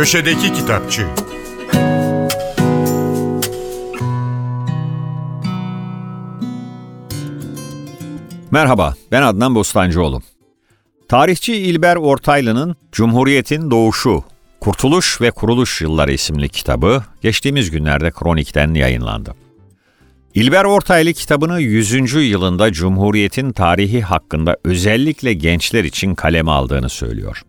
Köşedeki Kitapçı Merhaba, ben Adnan Bostancıoğlu. Tarihçi İlber Ortaylı'nın Cumhuriyet'in Doğuşu, Kurtuluş ve Kuruluş Yılları isimli kitabı geçtiğimiz günlerde Kronik'ten yayınlandı. İlber Ortaylı kitabını 100. yılında Cumhuriyet'in tarihi hakkında özellikle gençler için kaleme aldığını söylüyor.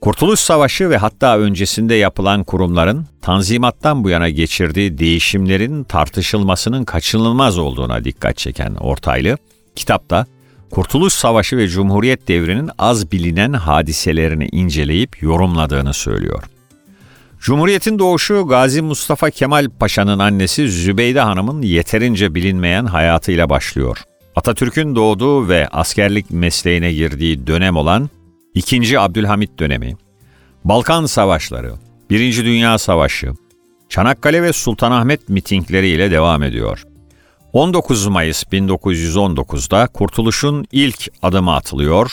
Kurtuluş Savaşı ve hatta öncesinde yapılan kurumların Tanzimat'tan bu yana geçirdiği değişimlerin tartışılmasının kaçınılmaz olduğuna dikkat çeken Ortaylı, kitapta Kurtuluş Savaşı ve Cumhuriyet devrinin az bilinen hadiselerini inceleyip yorumladığını söylüyor. Cumhuriyetin doğuşu Gazi Mustafa Kemal Paşa'nın annesi Zübeyde Hanım'ın yeterince bilinmeyen hayatıyla başlıyor. Atatürk'ün doğduğu ve askerlik mesleğine girdiği dönem olan 2. Abdülhamit dönemi, Balkan Savaşları, 1. Dünya Savaşı, Çanakkale ve Sultanahmet mitingleriyle devam ediyor. 19 Mayıs 1919'da Kurtuluş'un ilk adımı atılıyor.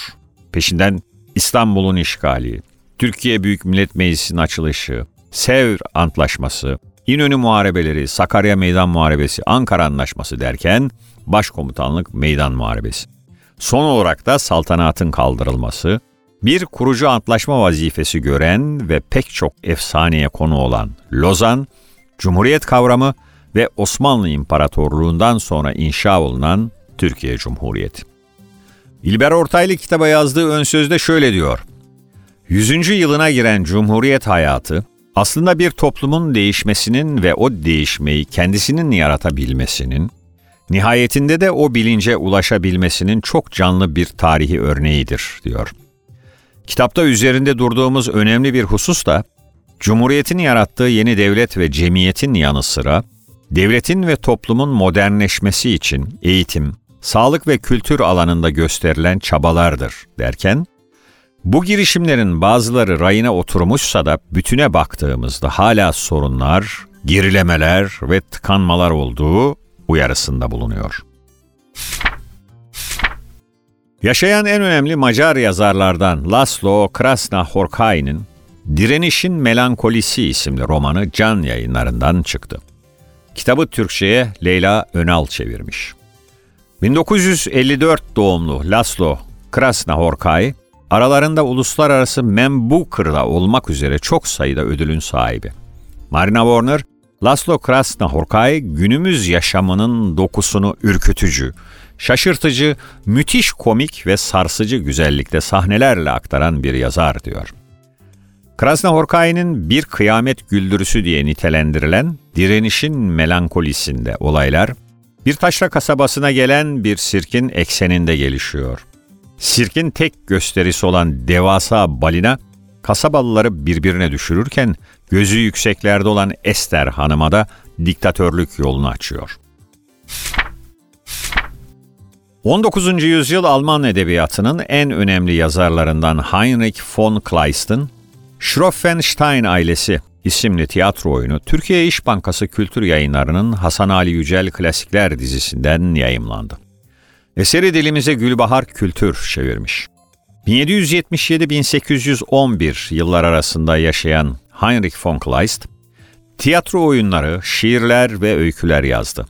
Peşinden İstanbul'un işgali, Türkiye Büyük Millet Meclisi'nin açılışı, Sevr Antlaşması, İnönü Muharebeleri, Sakarya Meydan Muharebesi, Ankara Anlaşması derken Başkomutanlık Meydan Muharebesi. Son olarak da saltanatın kaldırılması, bir kurucu antlaşma vazifesi gören ve pek çok efsaneye konu olan Lozan, Cumhuriyet kavramı ve Osmanlı İmparatorluğundan sonra inşa olunan Türkiye Cumhuriyeti. İlber Ortaylı kitaba yazdığı ön sözde şöyle diyor. 100. yılına giren Cumhuriyet hayatı, aslında bir toplumun değişmesinin ve o değişmeyi kendisinin yaratabilmesinin, nihayetinde de o bilince ulaşabilmesinin çok canlı bir tarihi örneğidir, diyor. Kitapta üzerinde durduğumuz önemli bir husus da, Cumhuriyetin yarattığı yeni devlet ve cemiyetin yanı sıra, devletin ve toplumun modernleşmesi için eğitim, sağlık ve kültür alanında gösterilen çabalardır derken, bu girişimlerin bazıları rayına oturmuşsa da bütüne baktığımızda hala sorunlar, gerilemeler ve tıkanmalar olduğu uyarısında bulunuyor. Yaşayan en önemli Macar yazarlardan Laszlo Krasna-Horkay'ın Direnişin Melankolisi isimli romanı Can yayınlarından çıktı. Kitabı Türkçe'ye Leyla Önal çevirmiş. 1954 doğumlu Laszlo Krasna-Horkay, aralarında uluslararası Man Booker'da olmak üzere çok sayıda ödülün sahibi. Marina Warner, Laszlo Krasna-Horkay günümüz yaşamının dokusunu ürkütücü, şaşırtıcı, müthiş komik ve sarsıcı güzellikte sahnelerle aktaran bir yazar diyor. Krasnahorkay'ın bir kıyamet güldürüsü diye nitelendirilen direnişin melankolisinde olaylar, bir taşra kasabasına gelen bir sirkin ekseninde gelişiyor. Sirkin tek gösterisi olan devasa balina, kasabalıları birbirine düşürürken gözü yükseklerde olan Ester Hanım'a da diktatörlük yolunu açıyor. 19. yüzyıl Alman edebiyatının en önemli yazarlarından Heinrich von Kleist'in Schroffenstein ailesi isimli tiyatro oyunu Türkiye İş Bankası Kültür Yayınları'nın Hasan Ali Yücel Klasikler dizisinden yayımlandı. Eseri dilimize Gülbahar Kültür çevirmiş. 1777-1811 yıllar arasında yaşayan Heinrich von Kleist, tiyatro oyunları, şiirler ve öyküler yazdı.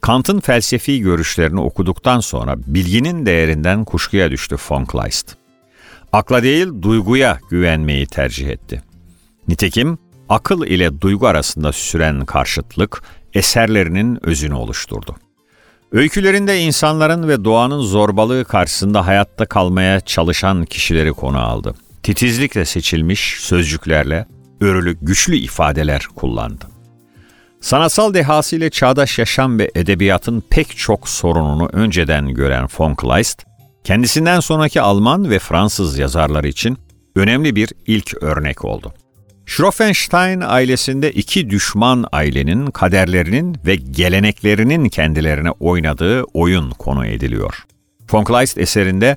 Kant'ın felsefi görüşlerini okuduktan sonra bilginin değerinden kuşkuya düştü von Kleist. Akla değil duyguya güvenmeyi tercih etti. Nitekim akıl ile duygu arasında süren karşıtlık eserlerinin özünü oluşturdu. Öykülerinde insanların ve doğanın zorbalığı karşısında hayatta kalmaya çalışan kişileri konu aldı. Titizlikle seçilmiş sözcüklerle örülü güçlü ifadeler kullandı. Sanatsal dehasıyla çağdaş yaşam ve edebiyatın pek çok sorununu önceden gören von Kleist, kendisinden sonraki Alman ve Fransız yazarlar için önemli bir ilk örnek oldu. Schroffenstein ailesinde iki düşman ailenin kaderlerinin ve geleneklerinin kendilerine oynadığı oyun konu ediliyor. Von Kleist eserinde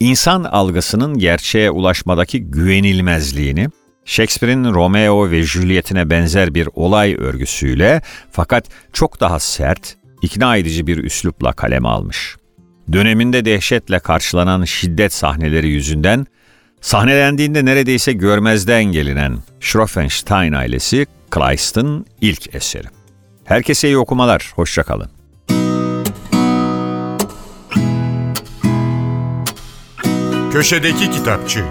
insan algısının gerçeğe ulaşmadaki güvenilmezliğini, Shakespeare'in Romeo ve Juliet'ine benzer bir olay örgüsüyle fakat çok daha sert, ikna edici bir üslupla kaleme almış. Döneminde dehşetle karşılanan şiddet sahneleri yüzünden sahnelendiğinde neredeyse görmezden gelinen Schroffenstein ailesi Kleist'in ilk eseri. Herkese iyi okumalar, hoşçakalın. Köşedeki Kitapçı